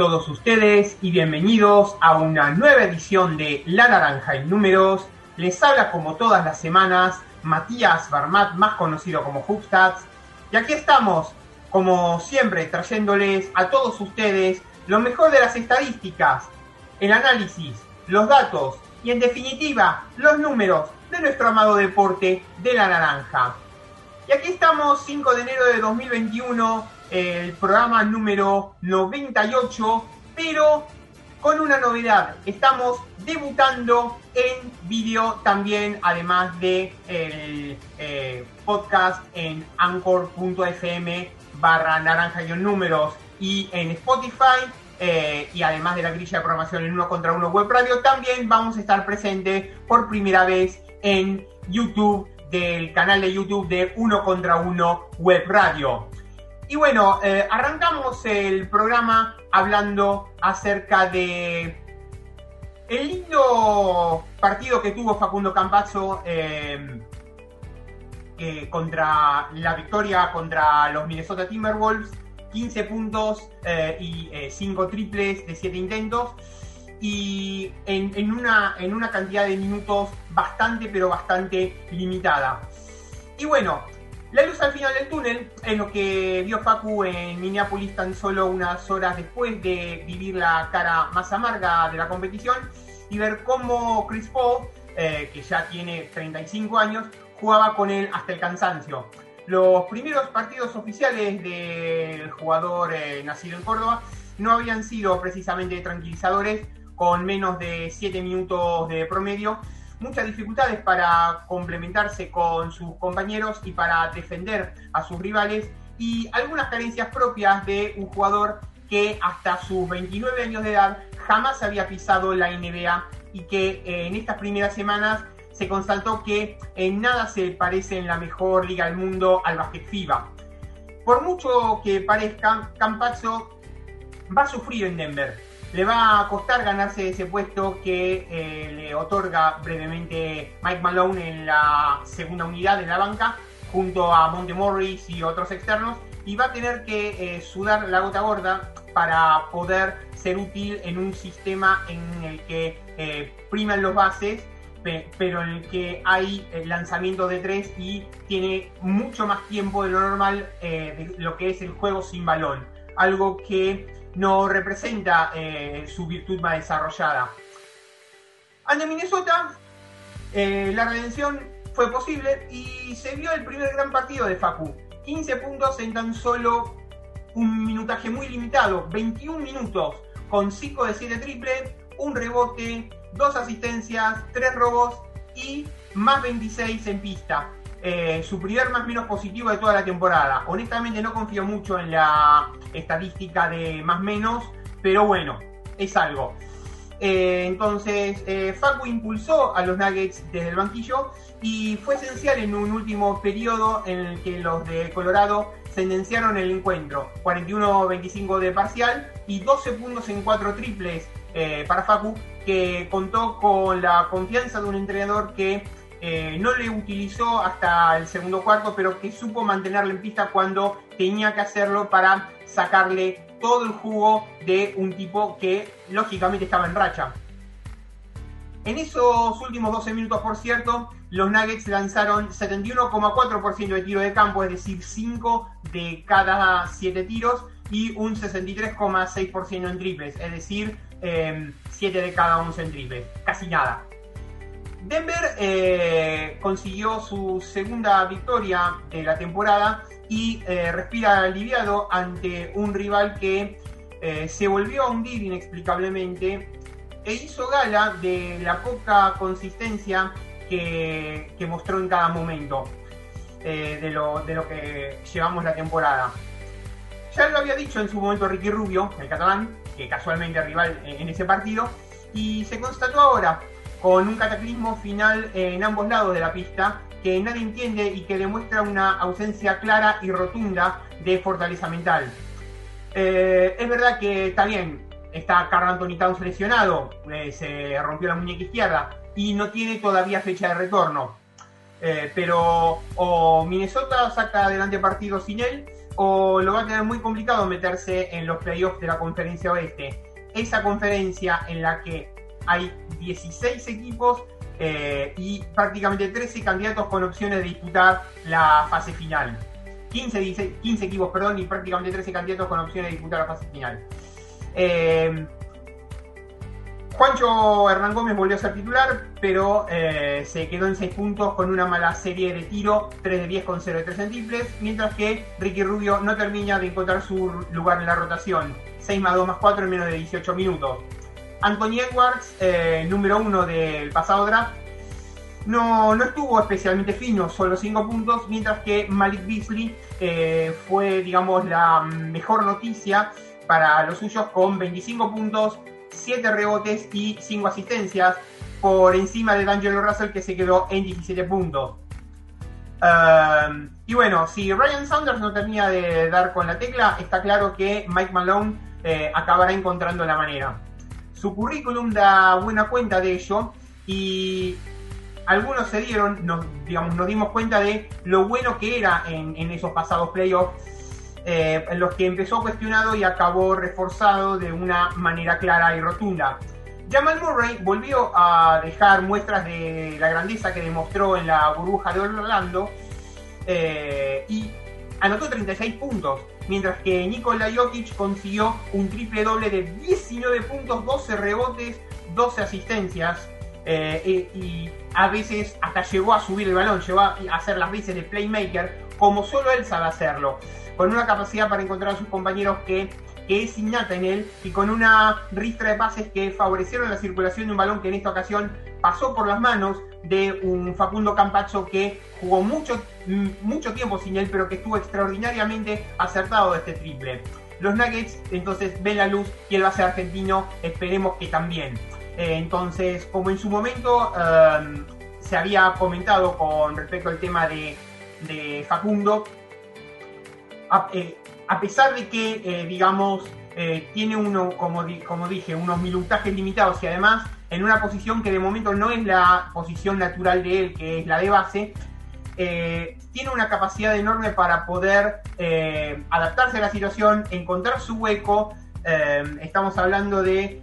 Todos ustedes y bienvenidos a una nueva edición de La Naranja en Números. Les habla como todas las semanas Matías Barmat, más conocido como Hubstats. Y aquí estamos, como siempre, trayéndoles a todos ustedes lo mejor de las estadísticas, el análisis, los datos y en definitiva los números de nuestro amado deporte de la naranja. Y aquí estamos, 5 de enero de 2021 el programa número 98, pero con una novedad. Estamos debutando en vídeo también, además de el eh, podcast en anchor.fm barra naranja números y en Spotify. Eh, y además de la grilla de programación en uno contra uno web radio, también vamos a estar presentes por primera vez en YouTube, del canal de YouTube de uno contra uno web radio. Y bueno, eh, arrancamos el programa hablando acerca de el lindo partido que tuvo Facundo Campazzo em, eh, contra la victoria contra los Minnesota Timberwolves. 15 puntos eh, y 5 triples de 7 intentos. Y en, una, en una cantidad de minutos bastante, pero bastante limitada. Y bueno, la luz al final del túnel es lo que vio Facu en Minneapolis tan solo unas horas después de vivir la cara más amarga de la competición y ver cómo Chris Paul, eh, que ya tiene 35 años, jugaba con él hasta el cansancio. Los primeros partidos oficiales del jugador eh, nacido en Córdoba no habían sido precisamente tranquilizadores, con menos de 7 minutos de promedio muchas dificultades para complementarse con sus compañeros y para defender a sus rivales y algunas carencias propias de un jugador que hasta sus 29 años de edad jamás había pisado la NBA y que eh, en estas primeras semanas se constató que en nada se parece en la mejor liga del mundo al basket FIBA. Por mucho que parezca, Campazzo va a sufrir en Denver le va a costar ganarse ese puesto que eh, le otorga brevemente Mike Malone en la segunda unidad de la banca, junto a Monte Morris y otros externos, y va a tener que eh, sudar la gota gorda para poder ser útil en un sistema en el que eh, priman los bases, pero en el que hay lanzamiento de tres y tiene mucho más tiempo de lo normal de lo que es el juego sin balón. Algo que no representa eh, su virtud más desarrollada. Ante Minnesota, eh, la redención fue posible y se vio el primer gran partido de Facu. 15 puntos en tan solo un minutaje muy limitado, 21 minutos, con 5 de 7 triple, un rebote, 2 asistencias, 3 robos y más 26 en pista. Eh, su primer más menos positivo de toda la temporada. Honestamente no confío mucho en la estadística de más menos, pero bueno, es algo. Eh, entonces, eh, Facu impulsó a los Nuggets desde el banquillo y fue esencial en un último periodo en el que los de Colorado sentenciaron el encuentro. 41-25 de parcial y 12 puntos en 4 triples para Facu, que contó con la confianza de un entrenador que eh, no le utilizó hasta el segundo cuarto, pero que supo mantenerlo en pista cuando tenía que hacerlo para sacarle todo el jugo de un tipo que lógicamente estaba en racha. En esos últimos 12 minutos, por cierto, los Nuggets lanzaron 71,4% de tiro de campo, es decir, 5 de cada 7 tiros, y un 63,6% en triples, es decir, 7 eh, de cada 11 en triples, casi nada. Denver eh, consiguió su segunda victoria de la temporada y eh, respira aliviado ante un rival que eh, se volvió a hundir inexplicablemente e hizo gala de la poca consistencia que, mostró en cada momento de, lo, de lo que llevamos la temporada. Ya lo había dicho en su momento Ricky Rubio, el catalán, que casualmente rival en ese partido, y se constató ahora con un cataclismo final en ambos lados de la pista que nadie entiende y que demuestra una ausencia clara y rotunda de fortaleza mental. Eh, es verdad que está bien, está Carl Anthony Towns lesionado, eh, se rompió la muñeca izquierda y no tiene todavía fecha de retorno. eh, pero o Minnesota saca adelante partido sin él, o lo va a tener muy complicado meterse en los playoffs de la conferencia oeste. Esa conferencia en la que hay 16 equipos eh, y prácticamente 13 candidatos con opciones de disputar la fase final. 15, 15 equipos, perdón, y prácticamente 13 candidatos con opciones de disputar la fase final. Eh, Juancho Hernán Gómez volvió a ser titular, pero eh, se quedó en 6 puntos con una mala serie de tiro, 3 de 10 con 0 de 3 en triples, mientras que Ricky Rubio no termina de encontrar su lugar en la rotación, 6 más 2 más 4 en menos de 18 minutos. Anthony Edwards, eh, número 1 del pasado draft, no, no estuvo especialmente fino, solo 5 puntos, mientras que Malik Beasley eh, fue, digamos, la mejor noticia para los suyos con 25 puntos, 7 rebotes y 5 asistencias por encima de D'Angelo Russell que se quedó en 17 puntos. Um, y bueno, si Ryan Sanders no termina de dar con la tecla, está claro que Mike Malone eh, acabará encontrando la manera. Su currículum da buena cuenta de ello y algunos se dieron, nos, digamos, nos dimos cuenta de lo bueno que era en, esos pasados playoffs eh, en los que empezó cuestionado y acabó reforzado de una manera clara y rotunda. Jamal Murray volvió a dejar muestras de la grandeza que demostró en la burbuja de Orlando eh, y anotó 36 puntos, mientras que Nikola Jokic consiguió un triple doble de 19 puntos, 12 rebotes, 12 asistencias. Eh, y a veces hasta llegó a subir el balón, llegó a hacer las veces de playmaker, como solo él sabe hacerlo con una capacidad para encontrar a sus compañeros que, es innata en él y con una ristra de pases que favorecieron la circulación de un balón que en esta ocasión pasó por las manos de un Facundo Campacho que jugó mucho, mucho tiempo sin él, pero que estuvo extraordinariamente acertado de este triple. Los Nuggets entonces ven la luz y el base argentino esperemos que también. Eh, entonces, como en su momento em, se había comentado con respecto al tema de, de Facundo, eh, a, pesar de que, eh, digamos, eh, tiene uno, como, como dije, unos minutajes limitados y además en una posición que de momento no es la posición natural de él, que es la de base, tiene una capacidad enorme para poder adaptarse a la situación, encontrar su hueco. estamos hablando de,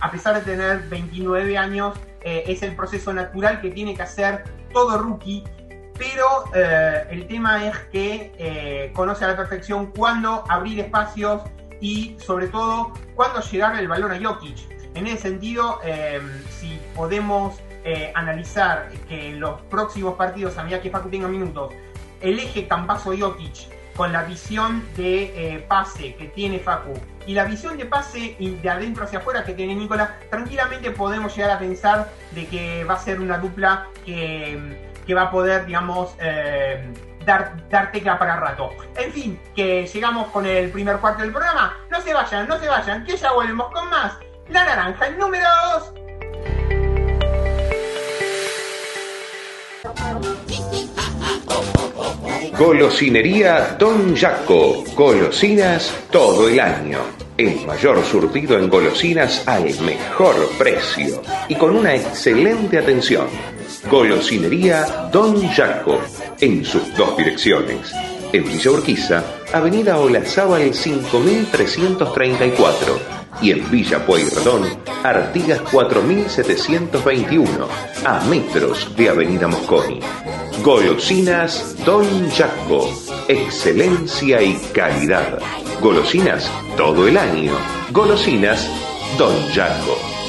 a pesar de tener 29 años, es el proceso natural que tiene que hacer todo rookie pero eh, el tema es que eh, conoce a la perfección cuándo abrir espacios y sobre todo cuándo llegar el balón a Jokic. En ese sentido, si podemos eh, analizar que en los próximos partidos, a medida que Facu tenga minutos, el eje Campazo-Jokic con la visión de pase que tiene Facu y la visión de pase de adentro hacia afuera que tiene Nicola, tranquilamente podemos llegar a pensar de que va a ser una dupla que que va a poder, digamos, eh, dar, dar tecla para rato. En fin, que llegamos con el primer cuarto del programa. No se vayan, no se vayan, que ya volvemos con más. La naranja, el número 2. Golosinería Don Jaco. Golosinas todo el año. El mayor surtido en golosinas al mejor precio y con una excelente atención Golosinería Don Jaco, en sus dos direcciones. En Villa Urquiza, Avenida Olazábal 5334 y en Villa Pueyrredón, Artigas 4721, a metros de Avenida Mosconi. Golosinas Don Jaco, excelencia y calidad. Golosinas todo el año. Golosinas Don Jaco.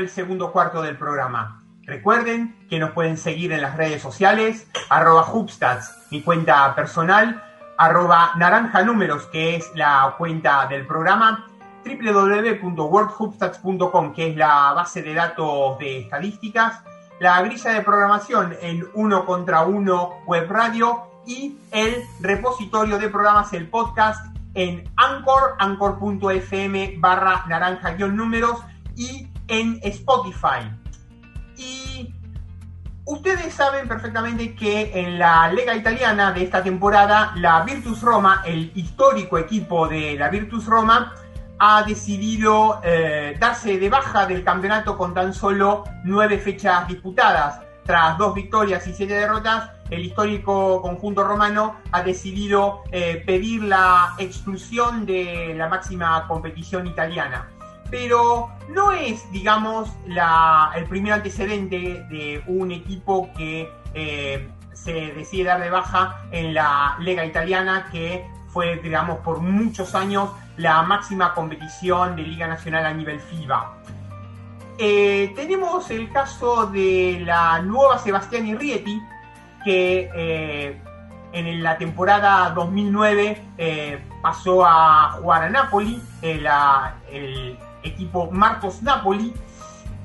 Con el segundo cuarto del programa. Recuerden que nos pueden seguir en las redes sociales, arroba Hubstats, mi cuenta personal, arroba naranja números, que es la cuenta del programa, www.worldhubstats.com, que es la base de datos de estadísticas, la grilla de programación en uno contra uno web radio y el repositorio de programas, el podcast en Anchor, anchor.fm barra naranja-números y en Spotify. Y ustedes saben perfectamente que en la Lega Italiana de esta temporada, la Virtus Roma, el histórico equipo de la Virtus Roma, ha decidido eh, darse de baja del campeonato con tan solo nueve fechas disputadas. Tras dos victorias y siete derrotas, el histórico conjunto romano ha decidido eh, pedir la exclusión de la máxima competición italiana. Pero no es, digamos, el primer antecedente de un equipo que eh, se decide dar de baja en la Lega Italiana, que fue, digamos, por muchos años la máxima competición de Liga Nacional a nivel FIBA. Eh, tenemos el caso de la nueva Sebastián Rieti, que eh, en la temporada 2009 eh, pasó a jugar a Napoli, el equipo Marcos Napoli,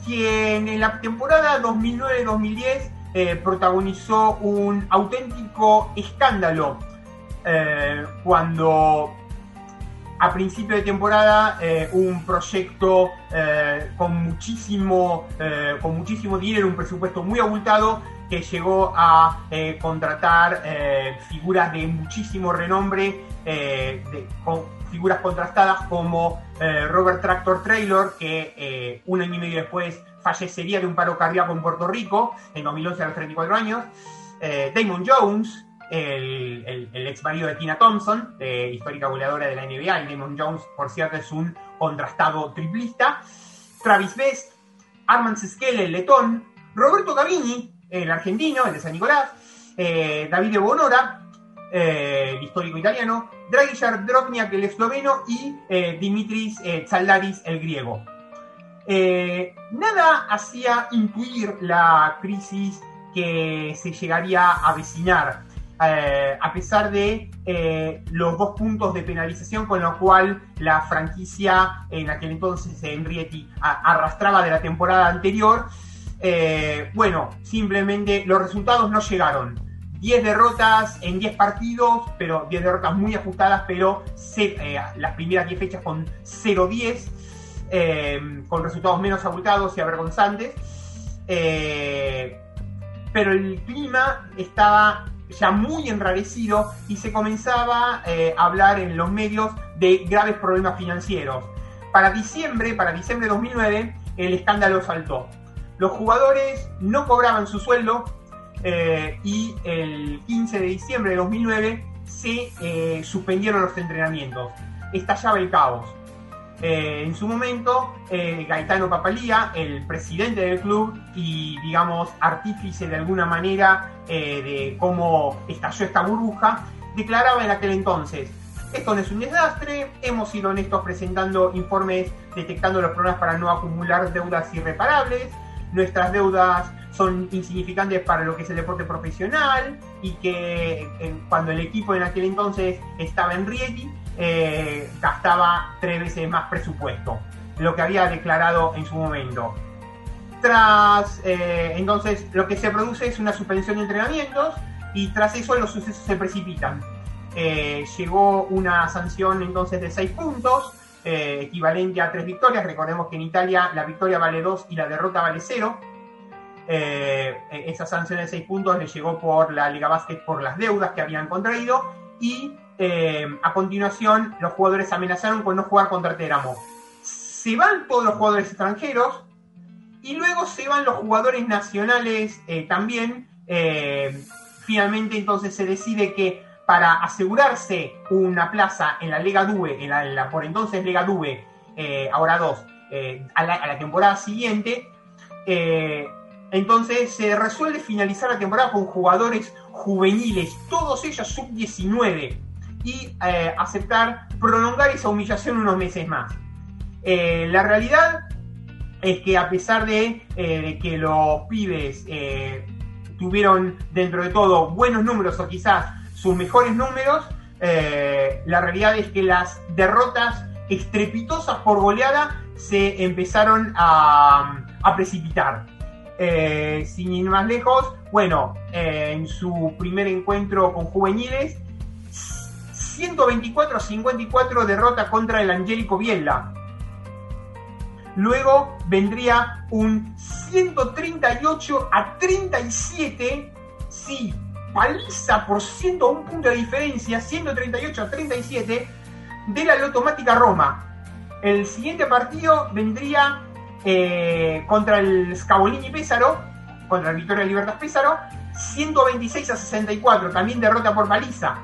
quien en la temporada 2009-2010 protagonizó un auténtico escándalo cuando a principio de temporada eh, un proyecto eh, con, muchísimo, eh, con muchísimo dinero, un presupuesto muy abultado que llegó a contratar figuras de muchísimo renombre, figuras contrastadas como Robert Tractor Traylor, que un año y medio después fallecería de un paro cardíaco en Puerto Rico, en 2011 a los 34 años, Damon Jones, el, ex marido de Tina Thompson, histórica goleadora de la NBA, y Damon Jones, por cierto, es un contrastado triplista. Travis Best, Armand Seskele, el letón, Roberto Gavini, el argentino, el de San Nicolás, eh, Davide Bonora, eh, histórico italiano, Dragijar Drobniak, el esloveno, y eh, Dimitris Tsaldaris, el griego. nada hacía intuir la crisis que se llegaría a avecinar eh, a pesar de eh, los dos puntos de penalización con lo cual la franquicia en aquel entonces en Rieti arrastraba de la temporada anterior. Eh, bueno, simplemente los resultados no llegaron. 10 derrotas en 10 partidos, pero 10 derrotas muy ajustadas, pero las primeras 10 fechas con 0-10, con resultados menos abultados y avergonzantes. pero el clima estaba ya muy enrarecido y se comenzaba eh, a hablar en los medios de graves problemas financieros. Para diciembre, para diciembre de 2009, el escándalo saltó. Los jugadores no cobraban su sueldo eh, y el 15 de diciembre de 2009 se eh, suspendieron los entrenamientos. Estallaba el caos. Eh, en su momento, Gaetano Papalía, el presidente del club y, digamos, artífice de alguna manera de cómo estalló esta burbuja, declaraba en aquel entonces, esto no es un desastre, hemos sido honestos presentando informes detectando los problemas para no acumular deudas irreparables, nuestras deudas son insignificantes para lo que es el deporte profesional y que cuando el equipo en aquel entonces estaba en Rieti, eh, gastaba tres veces más presupuesto, lo que había declarado en su momento. Tras, eh, entonces, lo que se produce es una suspensión de entrenamientos y tras eso los sucesos se precipitan. Eh, llegó una sanción entonces de 6 puntos, equivalente a 3 victorias. Recordemos que en Italia la victoria vale 2 y la derrota vale 0. esa sanción de 6 puntos le llegó por la Liga Básquet por las deudas que habían contraído y eh, a continuación los jugadores amenazaron con no jugar contra Teramo. Se van todos los jugadores extranjeros y luego se van los jugadores nacionales eh, también. Eh, finalmente entonces se decide que para asegurarse una plaza en la Lega Due, en la, por entonces Lega Due, ahora dos, a la, a, la, temporada siguiente, entonces se resuelve finalizar la temporada con jugadores juveniles, todos ellos sub-19 y eh, aceptar prolongar esa humillación unos meses más. Eh, la realidad es que a pesar de, que los pibes tuvieron dentro de todo buenos números o quizás sus mejores números, la realidad es que las derrotas estrepitosas por goleada se empezaron a, precipitar. Eh, sin ir más lejos, bueno, eh, en su primer encuentro con juveniles, 124 a 54 derrota contra el Angélico Biella. Luego vendría un 138 a 37, sí, paliza por 101 puntos de diferencia, 138 a 37 de la Lotomática Roma. El siguiente partido vendría eh, contra el Scavolini Pésaro, contra el Victoria Libertad Pésaro, 126 a 64, también derrota por paliza.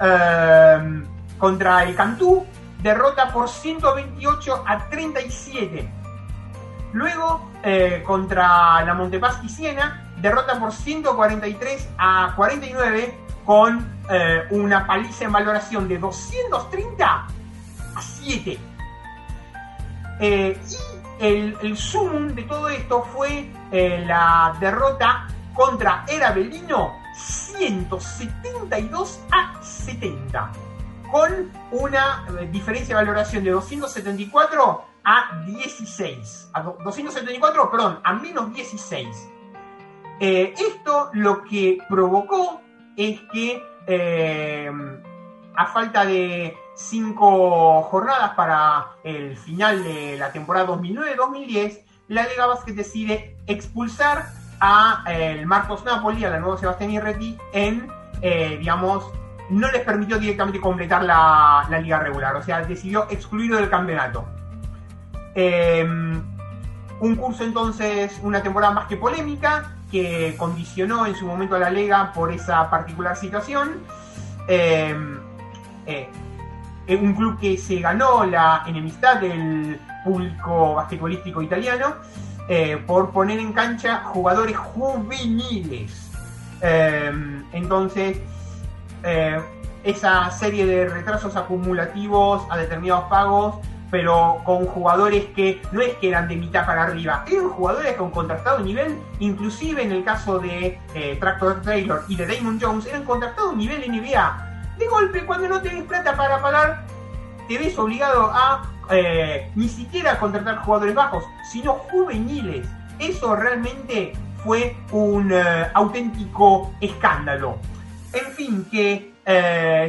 Em, contra el Cantú, derrota por 128 a 37. Luego, eh, contra la Montepaschi Siena, derrota por 143 a 49 con eh, una paliza en valoración de 230 a 7. Eh, y el, el sumum de todo esto fue eh, la derrota contra Erabelino 172 a 70, con una diferencia de valoración de 274 a 16, a 274, perdón, a menos 16. esto lo que provocó es que eh, a falta de cinco jornadas para el final de la temporada 2009-2010, la Liga Basket decide expulsar a eh, el Marcos Napoli, a la nueva Sebastián Irreti, en, eh, digamos, no les permitió directamente completar la, la, liga regular, o sea, decidió excluirlo del campeonato. un curso entonces, una temporada más que polémica, que condicionó en su momento a la Lega por esa particular situación. Em, eh, un club que se ganó la enemistad del público basquetbolístico italiano eh, por poner en cancha jugadores juveniles. Em, entonces, eh, esa serie de retrasos acumulativos a determinados pagos pero con jugadores que no es que eran de mitad para arriba, eran jugadores con contrastado nivel, inclusive en el caso de eh, Tractor Taylor y de Damon Jones, eran contrastados nivel NBA. De golpe, cuando no tenés plata para pagar, te ves obligado a eh, ni siquiera contratar jugadores bajos, sino juveniles. Eso realmente fue un eh, auténtico escándalo. En fin, que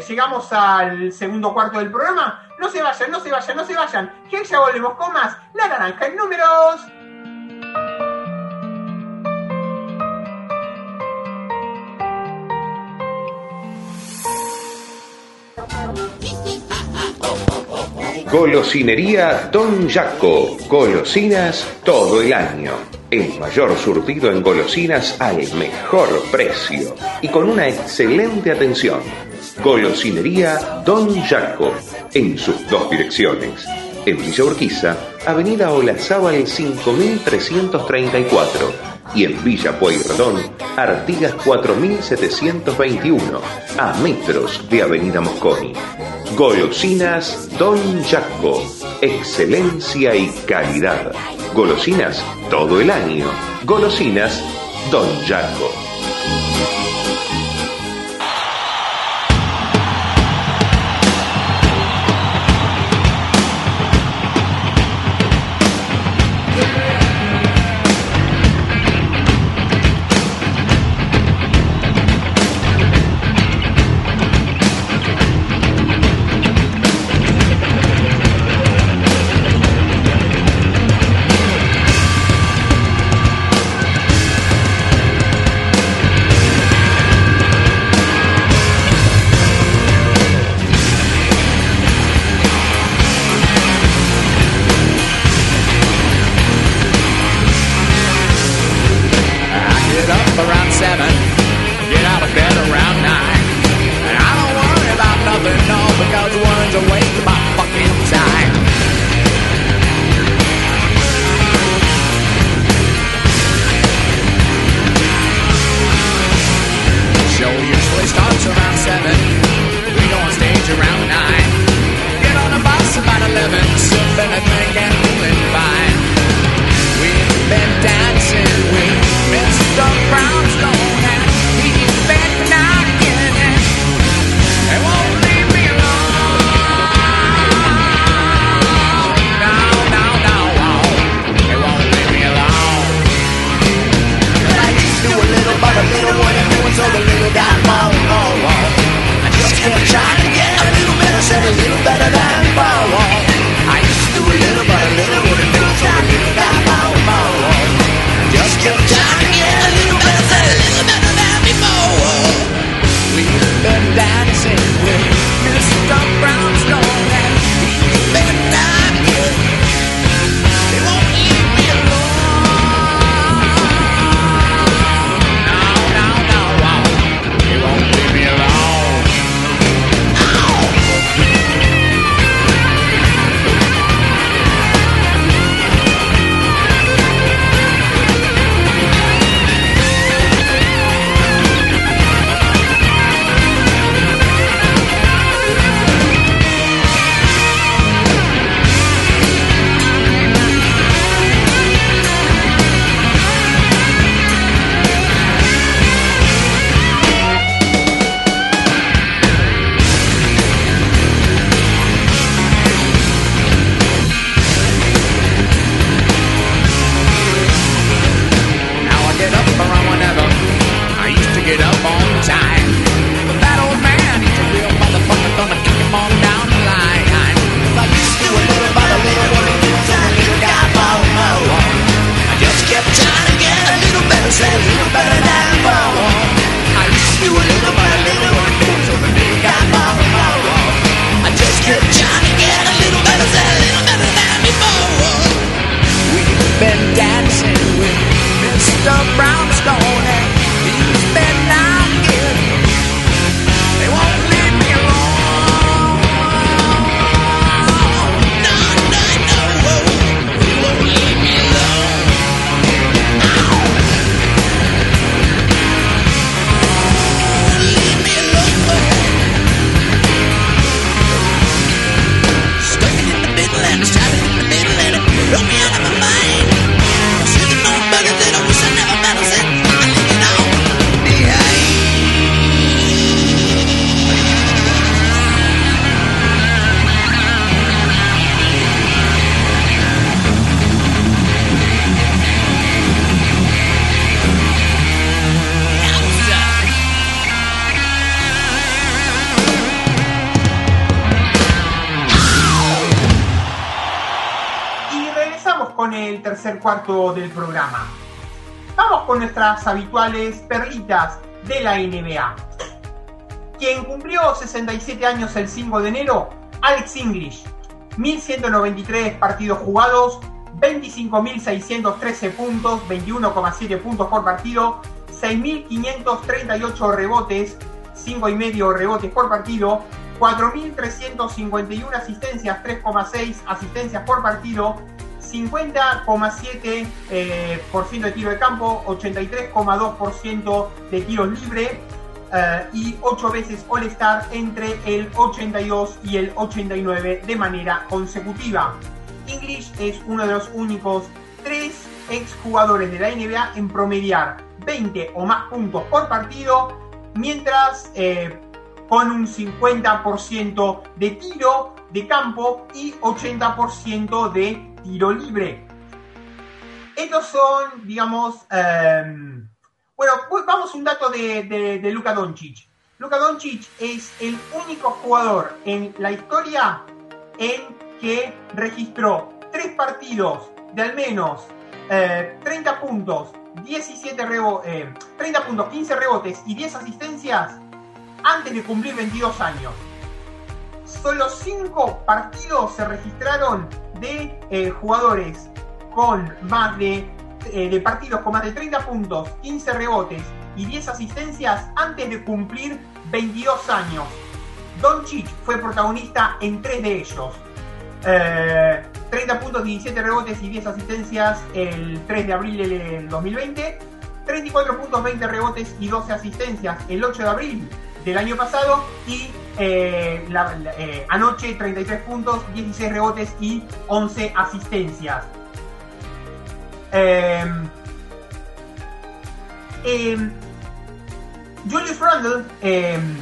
llegamos al segundo cuarto del programa no se vayan, no se vayan, no se vayan. Que ya volvemos con más. La naranja en números. Golosinería Don Jaco. Golosinas todo el año. El mayor surtido en golosinas al mejor precio y con una excelente atención. Golosinería Don Jaco en sus dos direcciones. En Villa Urquiza, Avenida Olazábal 5334 y en Villa Pueyrredón, Artigas 4721, a metros de Avenida Mosconi. Golosinas Don Jaco, excelencia y calidad. Golosinas todo el año. Golosinas Don Jaco. Cuarto del programa. Vamos con nuestras habituales perlitas de la NBA. Quien cumplió 67 años el 5 de enero, Alex English. 1193 partidos jugados, 25.613 puntos, 21,7 puntos por partido, 6.538 rebotes, 5,5 rebotes por partido, 4.351 asistencias, 3,6 asistencias por partido, 50,7% eh, de tiro de campo, 83,2% de tiros libres eh, y 8 veces All-Star entre el 82 y el 89 de manera consecutiva. English es uno de los únicos tres exjugadores de la NBA en promediar 20 o más puntos por partido, mientras eh, con un 50% de tiro de campo y 80% de tiro libre. Estos son, digamos, em, bueno, pues vamos a un dato de, de, de Luka Doncic. Luka Doncic es el único jugador en la historia en que registró tres partidos de al menos 30 eh, puntos, 17 rebo 30 eh, puntos, 15 rebotes y 10 asistencias antes de cumplir 22 años. Solo 5 partidos se registraron de eh, jugadores con más de, eh, de partidos con más de 30 puntos, 15 rebotes y 10 asistencias antes de cumplir 22 años. Doncic fue protagonista en tres de ellos. 30 eh, puntos, 17 rebotes y 10 asistencias el 3 de abril del 2020. 34 puntos, 20 rebotes y 12 asistencias el 8 de abril del año pasado. Y eh, eh, anoche 33 puntos, 16 rebotes y 11 asistencias. Em, em, Julius Randle em,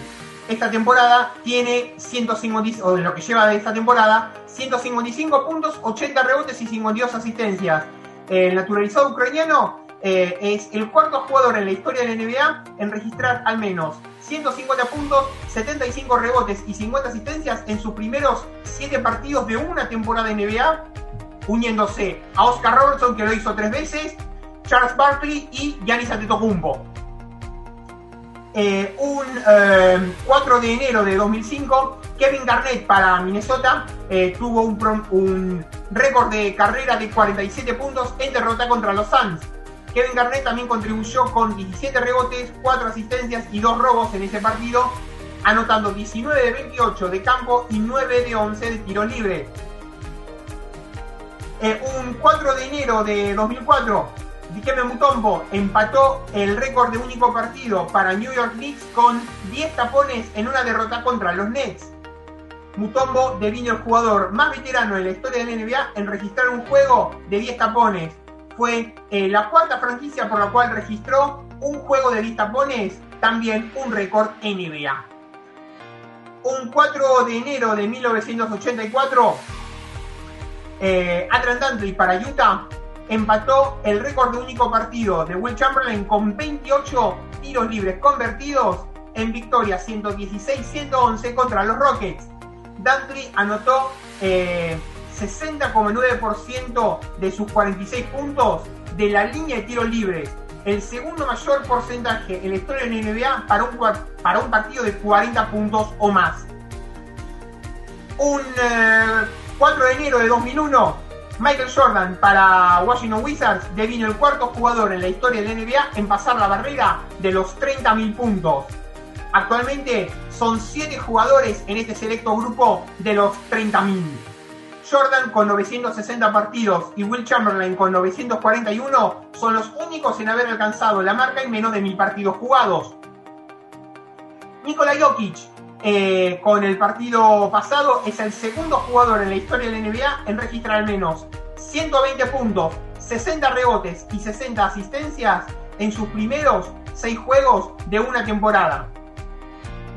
esta temporada tiene 150, o lo que lleva de esta temporada, 155 puntos, 80 rebotes y 52 asistencias. El naturalizado ucraniano eh, es el cuarto jugador en la historia de la NBA en registrar al menos 150 puntos, 75 rebotes y 50 asistencias en sus primeros 7 partidos de una temporada en NBA, uniéndose a Oscar Robertson, que lo hizo tres veces, Charles Barkley y Giannis Antetokounmpo. Eh, un 4 eh, de enero de 2005, Kevin Garnett para Minnesota eh, tuvo un récord de carrera de 47 puntos en derrota contra los Suns. Kevin Garnett también contribuyó con 17 rebotes, 4 asistencias y 2 robos en ese partido, anotando 19 de 28 de campo y 9 de 11 de tiro libre. Eh, un 4 de enero de 2004, Dikembe Mutombo empató el récord de único partido para New York Knicks con 10 tapones en una derrota contra los Nets. Mutombo devino el jugador más veterano en la historia de NBA en registrar un juego de 10 tapones fue eh, la cuarta franquicia por la cual registró un juego de listapones, también un récord NBA. Un 4 de enero de 1984, eh, Atlanta para Utah empató el récord de único partido de Will Chamberlain con 28 tiros libres convertidos en victoria 116-111 contra los Rockets. Dantry anotó eh, 60,9% de sus 46 puntos de la línea de tiros libres el segundo mayor porcentaje en la historia de la NBA para un, para un partido de 40 puntos o más. Un 4 eh, de enero de 2001, Michael Jordan para Washington Wizards devino el cuarto jugador en la historia de la NBA en pasar la barrera de los 30.000 puntos. Actualmente son 7 jugadores en este selecto grupo de los 30.000. Jordan con 960 partidos y Will Chamberlain con 941 son los únicos en haber alcanzado la marca en menos de mil partidos jugados. Nikola Jokic eh, con el partido pasado es el segundo jugador en la historia de la NBA en registrar al menos 120 puntos, 60 rebotes y 60 asistencias en sus primeros 6 juegos de una temporada.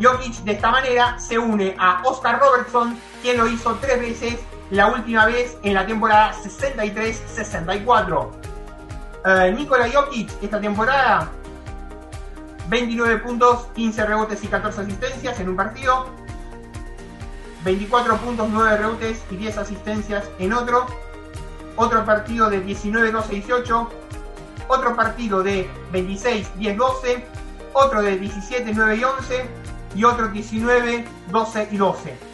Jokic de esta manera se une a Oscar Robertson, quien lo hizo tres veces, la última vez en la temporada 63-64. Eh, Nikola Jokic esta temporada 29 puntos, 15 rebotes y 14 asistencias en un partido. 24 puntos, 9 rebotes y 10 asistencias en otro. Otro partido de 19, 12, 18. Otro partido de 26, 10, 12. Otro de 17, 9 y 11 y otro 19, 12 y 12.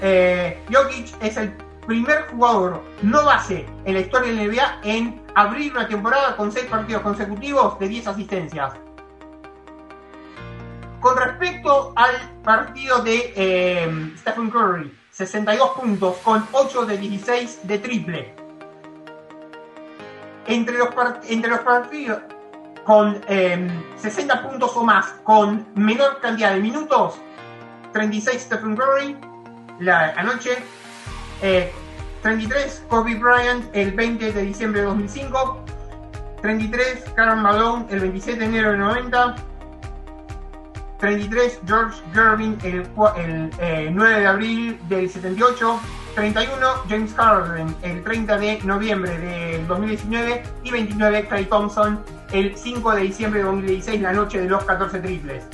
Eh, Jokic es el primer jugador no base en la historia de NBA en abrir una temporada con 6 partidos consecutivos de 10 asistencias. Con respecto al partido de eh, Stephen Curry, 62 puntos con 8 de 16 de triple. Entre los, partidos, con 60 em, puntos o más, con menor cantidad de minutos, 36 Stephen Curry la anoche, 33 eh, Kobe Bryant el 20 de diciembre de 2005, 33 Karen Malone el 27 de enero de 90, 33 George Gervin el, 9 eh, de abril del 78, 31 James Harden el 30 de noviembre del 2019 y 29 Clay Thompson el 5 de diciembre de 2016, la noche de los 14 triples.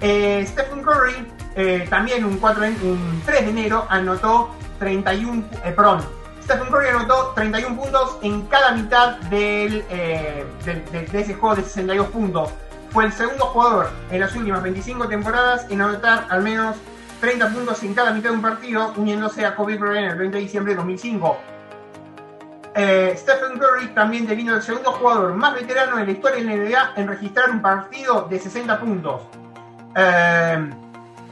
Eh, Stephen Curry, eh, también un, 4 un 3 de enero, anotó 31, eh, perdón, Stephen Curry anotó 31 puntos en cada mitad del, de, de, ese juego de 62 puntos. Fue el segundo jugador en las últimas 25 temporadas en anotar al menos 30 puntos en cada mitad de un partido, uniéndose a Kobe Bryant el 20 de diciembre de 2005. Eh, Stephen Curry también devino el segundo jugador más veterano en la historia de la NBA en registrar un partido de 60 puntos. Eh,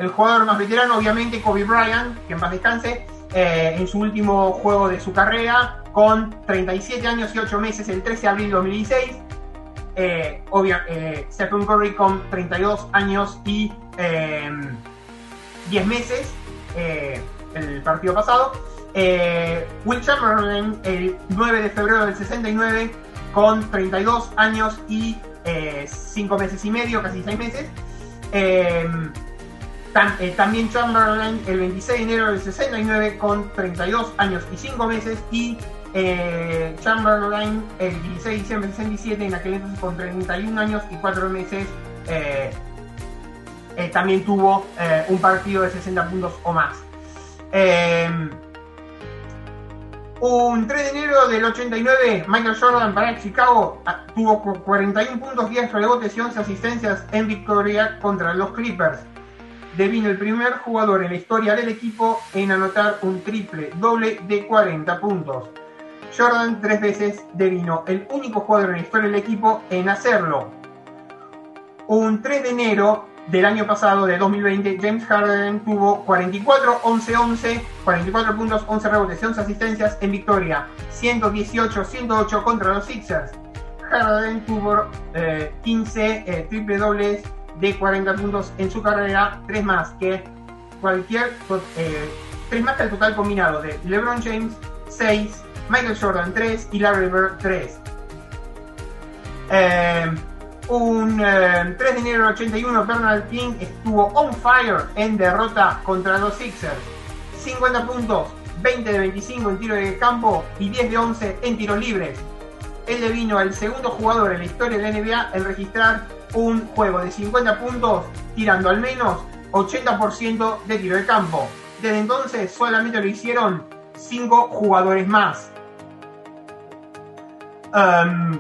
el jugador más veterano, obviamente, Kobe Bryant, que en paz descanse, eh, en su último juego de su carrera, con 37 años y 8 meses, el 13 de abril de 2016. Stephen Curry con 32 años y 10 meses, el partido pasado. Eh, Will Chamberlain el 9 de febrero del 69 con 32 años y 5 eh, meses y medio, casi 6 meses. Eh, también Chamberlain el 26 de enero del 69 con 32 años y 5 meses y Chamberlain el 16 de diciembre del 67 en aquel entonces con 31 años y 4 meses también tuvo un partido de 60 puntos o más. Em, un 3 de enero del 89, Michael Jordan para Chicago ah, tuvo 41 puntos, 10 rebotes y 11 asistencias en victoria contra los Clippers. Devino el primer jugador en la historia del equipo en anotar un triple doble de 40 puntos. Jordan tres veces devino el único jugador en la historia del equipo en hacerlo. Un 3 de enero del año pasado, de 2020, James Harden tuvo 44, 11, 11, 44 puntos, 11 rebotes 11 asistencias en victoria, 118, 108 contra los Sixers. Harden tuvo 15 eh, eh, triple dobles de 40 puntos en su carrera, 3 más que cualquier, eh, 3 más que el total combinado de LeBron James, 6, Michael Jordan 3 y Larry Bird 3. Eh, un 3 eh, de enero del 81, Bernard King estuvo on fire en derrota contra los Sixers. 50 puntos, 20 de 25 en tiro de campo y 10 de 11 en tiros libres. Él devino el segundo jugador en la historia de la NBA en registrar un juego de 50 puntos tirando al menos 80% de tiro de campo. Desde entonces solamente lo hicieron 5 jugadores más. Um,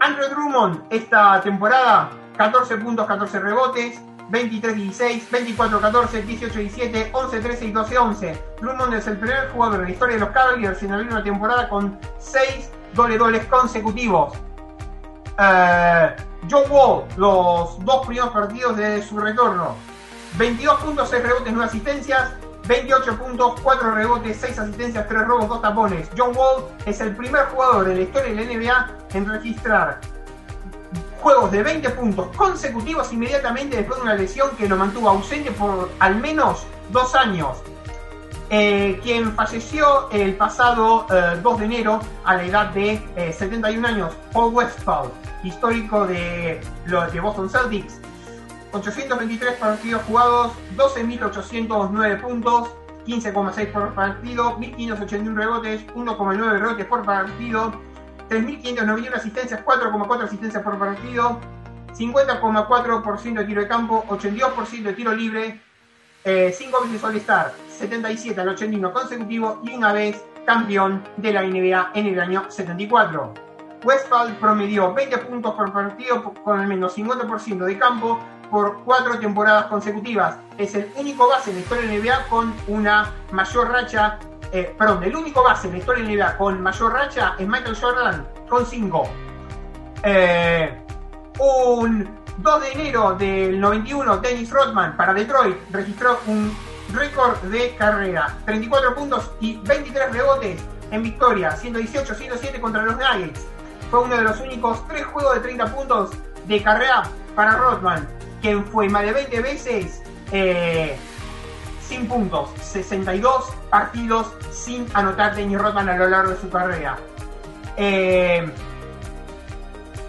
Andrew Drummond esta temporada 14 puntos, 14 rebotes, 23-16, 24-14, 18-17, 11-13 y 12-11. Drummond es el primer jugador en la historia de los Cavaliers en abrir una temporada con 6 doble dobles consecutivos. Uh, John Wall, los dos primeros partidos de su retorno. 22 puntos, 6 rebotes, 9 asistencias. 28 puntos, 4 rebotes, 6 asistencias, 3 robos, 2 tapones. John Wall es el primer jugador de la historia de la NBA en registrar juegos de 20 puntos consecutivos inmediatamente después de una lesión que lo mantuvo ausente por al menos 2 años. Eh, quien falleció el pasado 2 eh, de enero a la edad de 71 eh, años, Paul Westphal, histórico de, de Boston Celtics, 823 partidos jugados, 12.809 puntos, 15,6 por partido, 1.581 rebotes, 1,9 rebotes por partido, 3.591 asistencias, 4,4 asistencias por partido, 50,4% de tiro de campo, 82% de tiro libre, 5 eh, veces All-Star, 77 al 81 consecutivo y una vez campeón de la NBA en el año 74. Westphal promedió 20 puntos por partido con al menos 50% de campo, por cuatro temporadas consecutivas. Es el único base en la historia NBA con una mayor racha, eh, perdón, el único base en la historia NBA con mayor racha es Michael Jordan con 5. Eh, un 2 de enero del 91, Dennis Rodman para Detroit registró un récord de carrera, 34 puntos y 23 rebotes en victoria, 118-107 contra los Nuggets. Fue uno de los únicos tres juegos de 30 puntos de carrera para Rodman quien fue más de 20 veces eh, sin puntos, 62 partidos sin anotar Denny Rodman a lo largo de su carrera. Eh,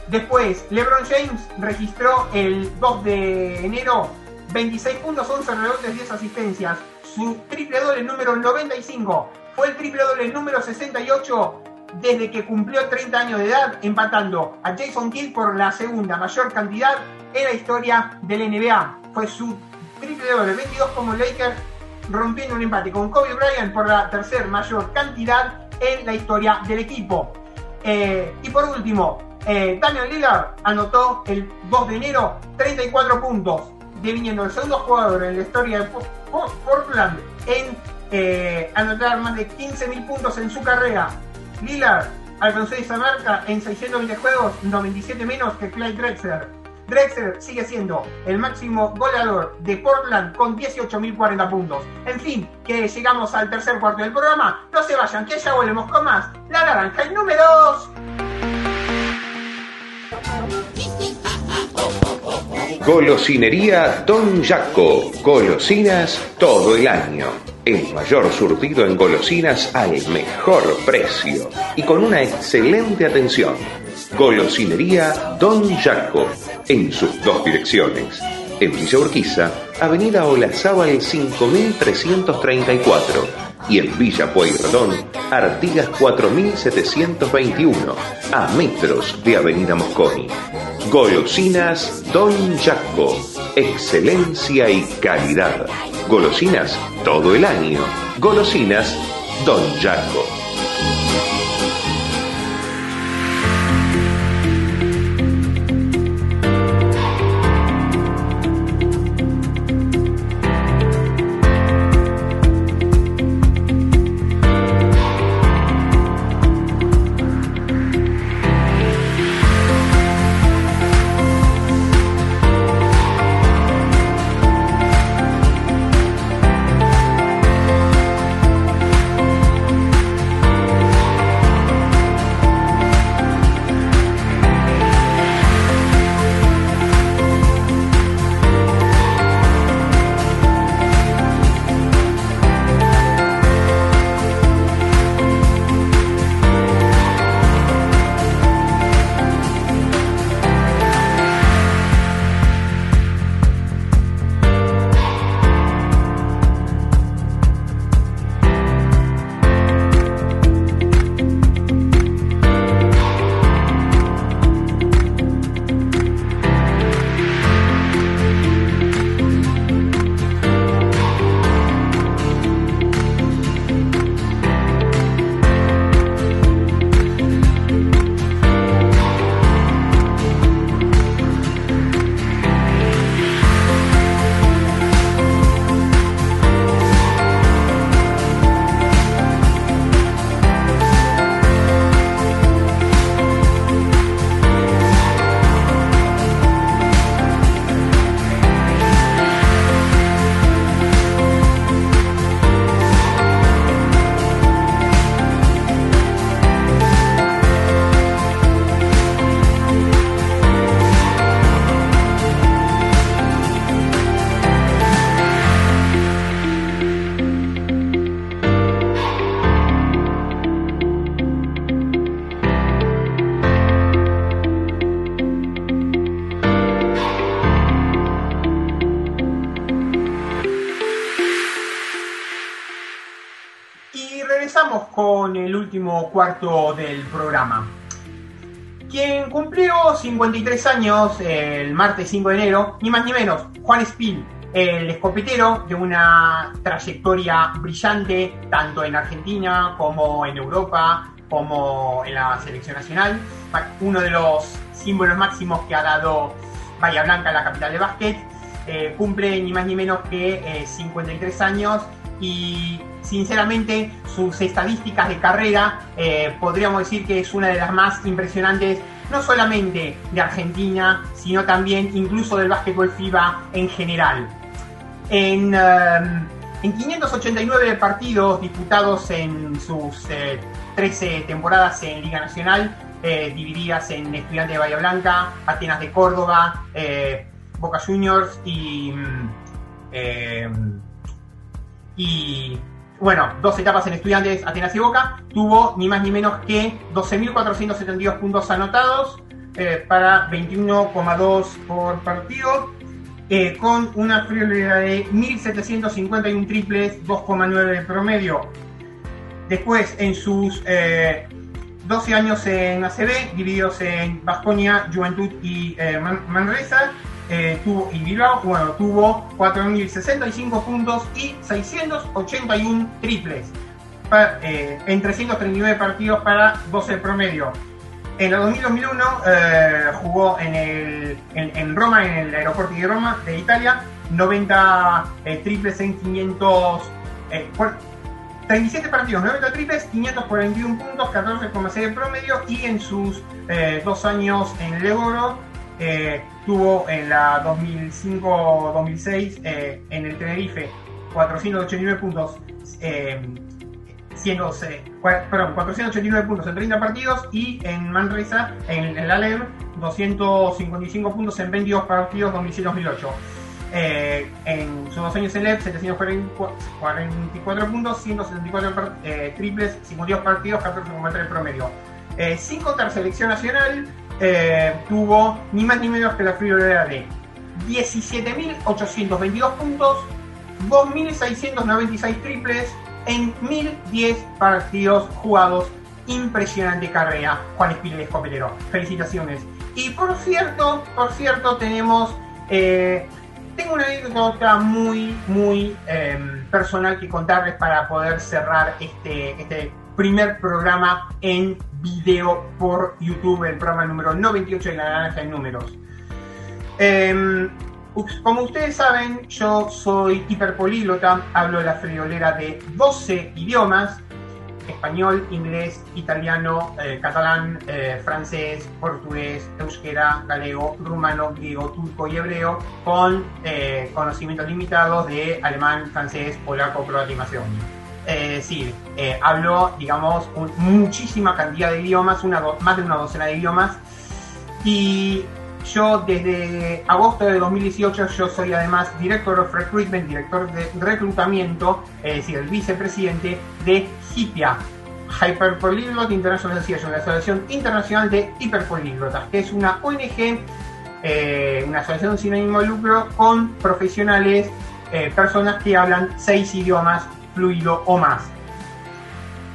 después, LeBron James registró el 2 de enero 26 puntos, 11 rebotes, 10 asistencias. Su triple doble número 95 fue el triple doble número 68 desde que cumplió 30 años de edad, empatando a Jason Kidd por la segunda mayor cantidad en la historia del NBA. Fue su triple doble 22 como Lakers, rompiendo un empate con Kobe Bryant por la tercera mayor cantidad en la historia del equipo. Eh, y por último, eh, Daniel Lillard anotó el 2 de enero 34 puntos, deviniendo el segundo jugador en la historia de Portland en eh, anotar más de 15.000 puntos en su carrera. Lillard alcanzó esa marca en 620 juegos, 97 menos que Clyde Drexler. Drexler sigue siendo el máximo goleador de Portland con 18.040 puntos. En fin, que llegamos al tercer cuarto del programa. No se vayan, que ya volvemos con más. La naranja, número 2. Golosinería Don Jaco. Golosinas todo el año. El mayor surtido en golosinas al mejor precio y con una excelente atención. Golosinería Don Jaco en sus dos direcciones. En Villa Urquiza, Avenida Olazábal 5334 y en Villa Pueyrredón, Artigas 4721, a metros de Avenida Mosconi. Golosinas Don Jaco, excelencia y calidad. Golosinas todo el año. Golosinas Don Jaco. Con el último cuarto del programa. Quien cumplió 53 años el martes 5 de enero, ni más ni menos, Juan Spil, el escopetero de una trayectoria brillante tanto en Argentina como en Europa, como en la selección nacional, uno de los símbolos máximos que ha dado Bahía Blanca, la capital de básquet, eh, cumple ni más ni menos que 53 eh, años y sinceramente sus estadísticas de carrera eh, podríamos decir que es una de las más impresionantes no solamente de Argentina, sino también incluso del básquetbol FIBA en general. En, en 589 partidos disputados en sus 13 temporadas en Liga Nacional, eh, divididas en Estudiantes de Bahía Blanca, Atenas de Córdoba, eh, Boca Juniors y, mm, eh, y, bueno, dos etapas en Estudiantes, Atenas y Boca, tuvo ni más ni menos que 12.472 puntos anotados para 21,2 por partido. con una friolera de 1.751 triples, 2,9 de promedio. Después, en sus 12 años en ACB, divididos en Vasconia, Juventud y eh, Manresa. Eh, tuvo, y Bilbao, bueno, tuvo 4.065 puntos y 681 triples eh, en 339 partidos para 12 promedio. En el 2001 jugó en, el, en, Roma, en el aeropuerto de Roma, de Italia, 90 triples en 500, 37 partidos, 90 triples, 541 puntos, 14,6 de promedio y en sus eh, dos años en Leboro eh, tuvo en la 2005-2006 eh, en el Tenerife 489 puntos, siendo, perdón, 489 puntos en 30 partidos y en Manresa, en el Alem, 255 puntos en 22 partidos 2007-2008. Eh, en sus dos años en LEP, 744 puntos, 174 eh, triples, 52 partidos, 14,3 el promedio. Eh, sin contar selección nacional, eh, tuvo ni más ni menos que la friolera de 17.822 puntos, 2.696 triples en 1.010 partidos jugados. Impresionante carrera, Juan Espíritu Escopetero. Felicitaciones. Y por cierto, por cierto, tenemos tengo una anécdota muy, muy em, personal que contarles para poder cerrar este, este primer programa en video por YouTube, el programa número 98 de la naranja en números. Em, como ustedes saben, yo soy hiperpolíglota, hablo la friolera de 12 idiomas, español, inglés, italiano, eh, catalán, eh, francés, portugués, euskera, galego, rumano, griego, turco y hebreo, con eh, conocimientos limitados de alemán, francés, polaco, croata y macedonio. sí, hablo, digamos, muchísima cantidad de idiomas, una más de una docena de idiomas. Y yo desde agosto de 2018 yo soy además Director of Recruitment, director de reclutamiento, es decir, el vicepresidente de HIPIA, Hyperpolyglot International Association, la Asociación Internacional de Hiperpolíglotas, que es una ONG, eh, una asociación sin ánimo de lucro con profesionales, eh, personas que hablan seis idiomas fluido o más.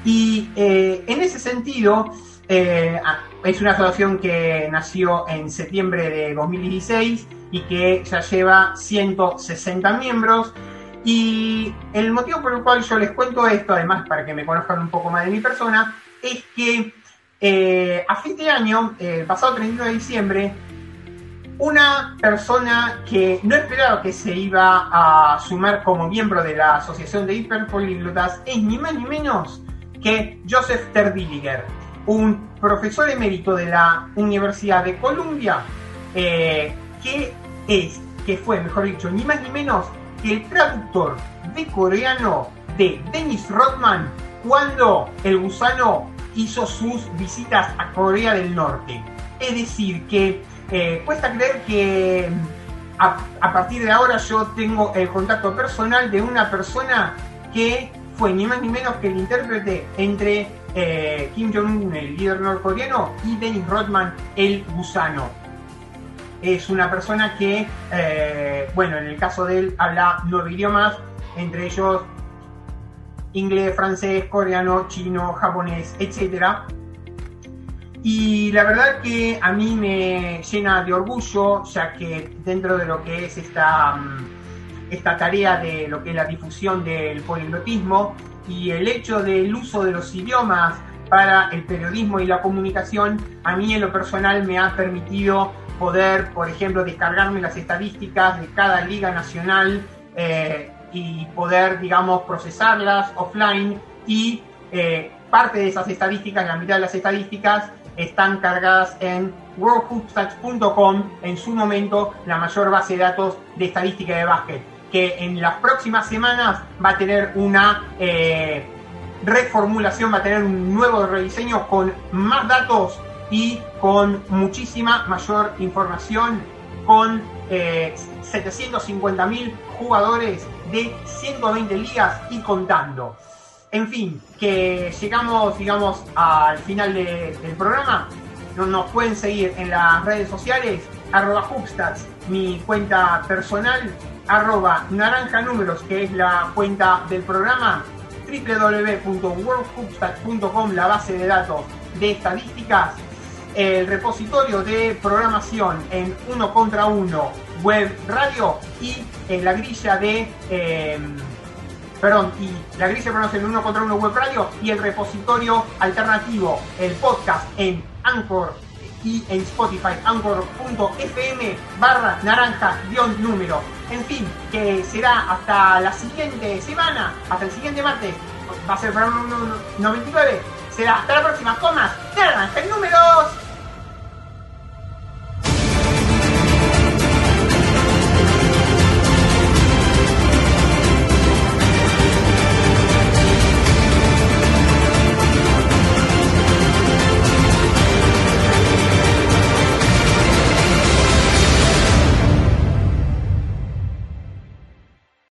Y eh, en ese sentido, es una asociación que nació en septiembre de 2016 y que ya lleva 160 miembros. Y el motivo por el cual yo les cuento esto, además para que me conozcan un poco más de mi persona, es que eh, a fin de año, el pasado 31 de diciembre, una persona que no esperaba que se iba a sumar como miembro de la Asociación de Hiperpolíglotas es ni más ni menos que Joseph Terbilliger un profesor emérito de la Universidad de Columbia, eh, que es, que fue, mejor dicho, ni más ni menos que el traductor de coreano de Dennis Rodman cuando el gusano hizo sus visitas a Corea del Norte. Es decir, que eh, cuesta creer que mm, a, partir de ahora yo tengo el contacto personal de una persona que fue ni más ni menos que el intérprete entre eh, Kim Jong-un, el líder norcoreano, y Dennis Rodman, el gusano. Es una persona que, eh, bueno, en el caso de él habla nueve idiomas, entre ellos inglés, francés, coreano, chino, japonés, etc. Y la verdad que a mí me llena de orgullo, ya que dentro de lo que es esta, mm, esta tarea de lo que es la difusión del poliglotismo y el hecho del uso de los idiomas para el periodismo y la comunicación, a mí en lo personal me ha permitido poder, por ejemplo, descargarme las estadísticas de cada liga nacional eh, y poder, digamos, procesarlas offline y eh, parte de esas estadísticas, la mitad de las estadísticas, están cargadas en worldhoopstats.com, en su momento la mayor base de datos de estadística de básquet, que en las próximas semanas va a tener una eh, reformulación, va a tener un nuevo rediseño con más datos y con muchísima mayor información, con eh, 750 mil jugadores de 120 ligas y contando. En fin, que llegamos, digamos, al final del programa. Nos pueden seguir en las redes sociales, arroba Hubstats, mi cuenta personal, arroba naranja números, que es la cuenta del programa, www.worldhubstats.com, la base de datos de estadísticas, el repositorio de programación en uno contra uno web radio y en la grilla de em, perdón y la grilla programación en uno contra uno web radio y el repositorio alternativo el podcast en Anchor y en Spotify anchor.fm barra naranja guion número. En fin que será hasta la siguiente semana hasta el siguiente martes va a ser para un 99 será hasta la próxima comas naranja números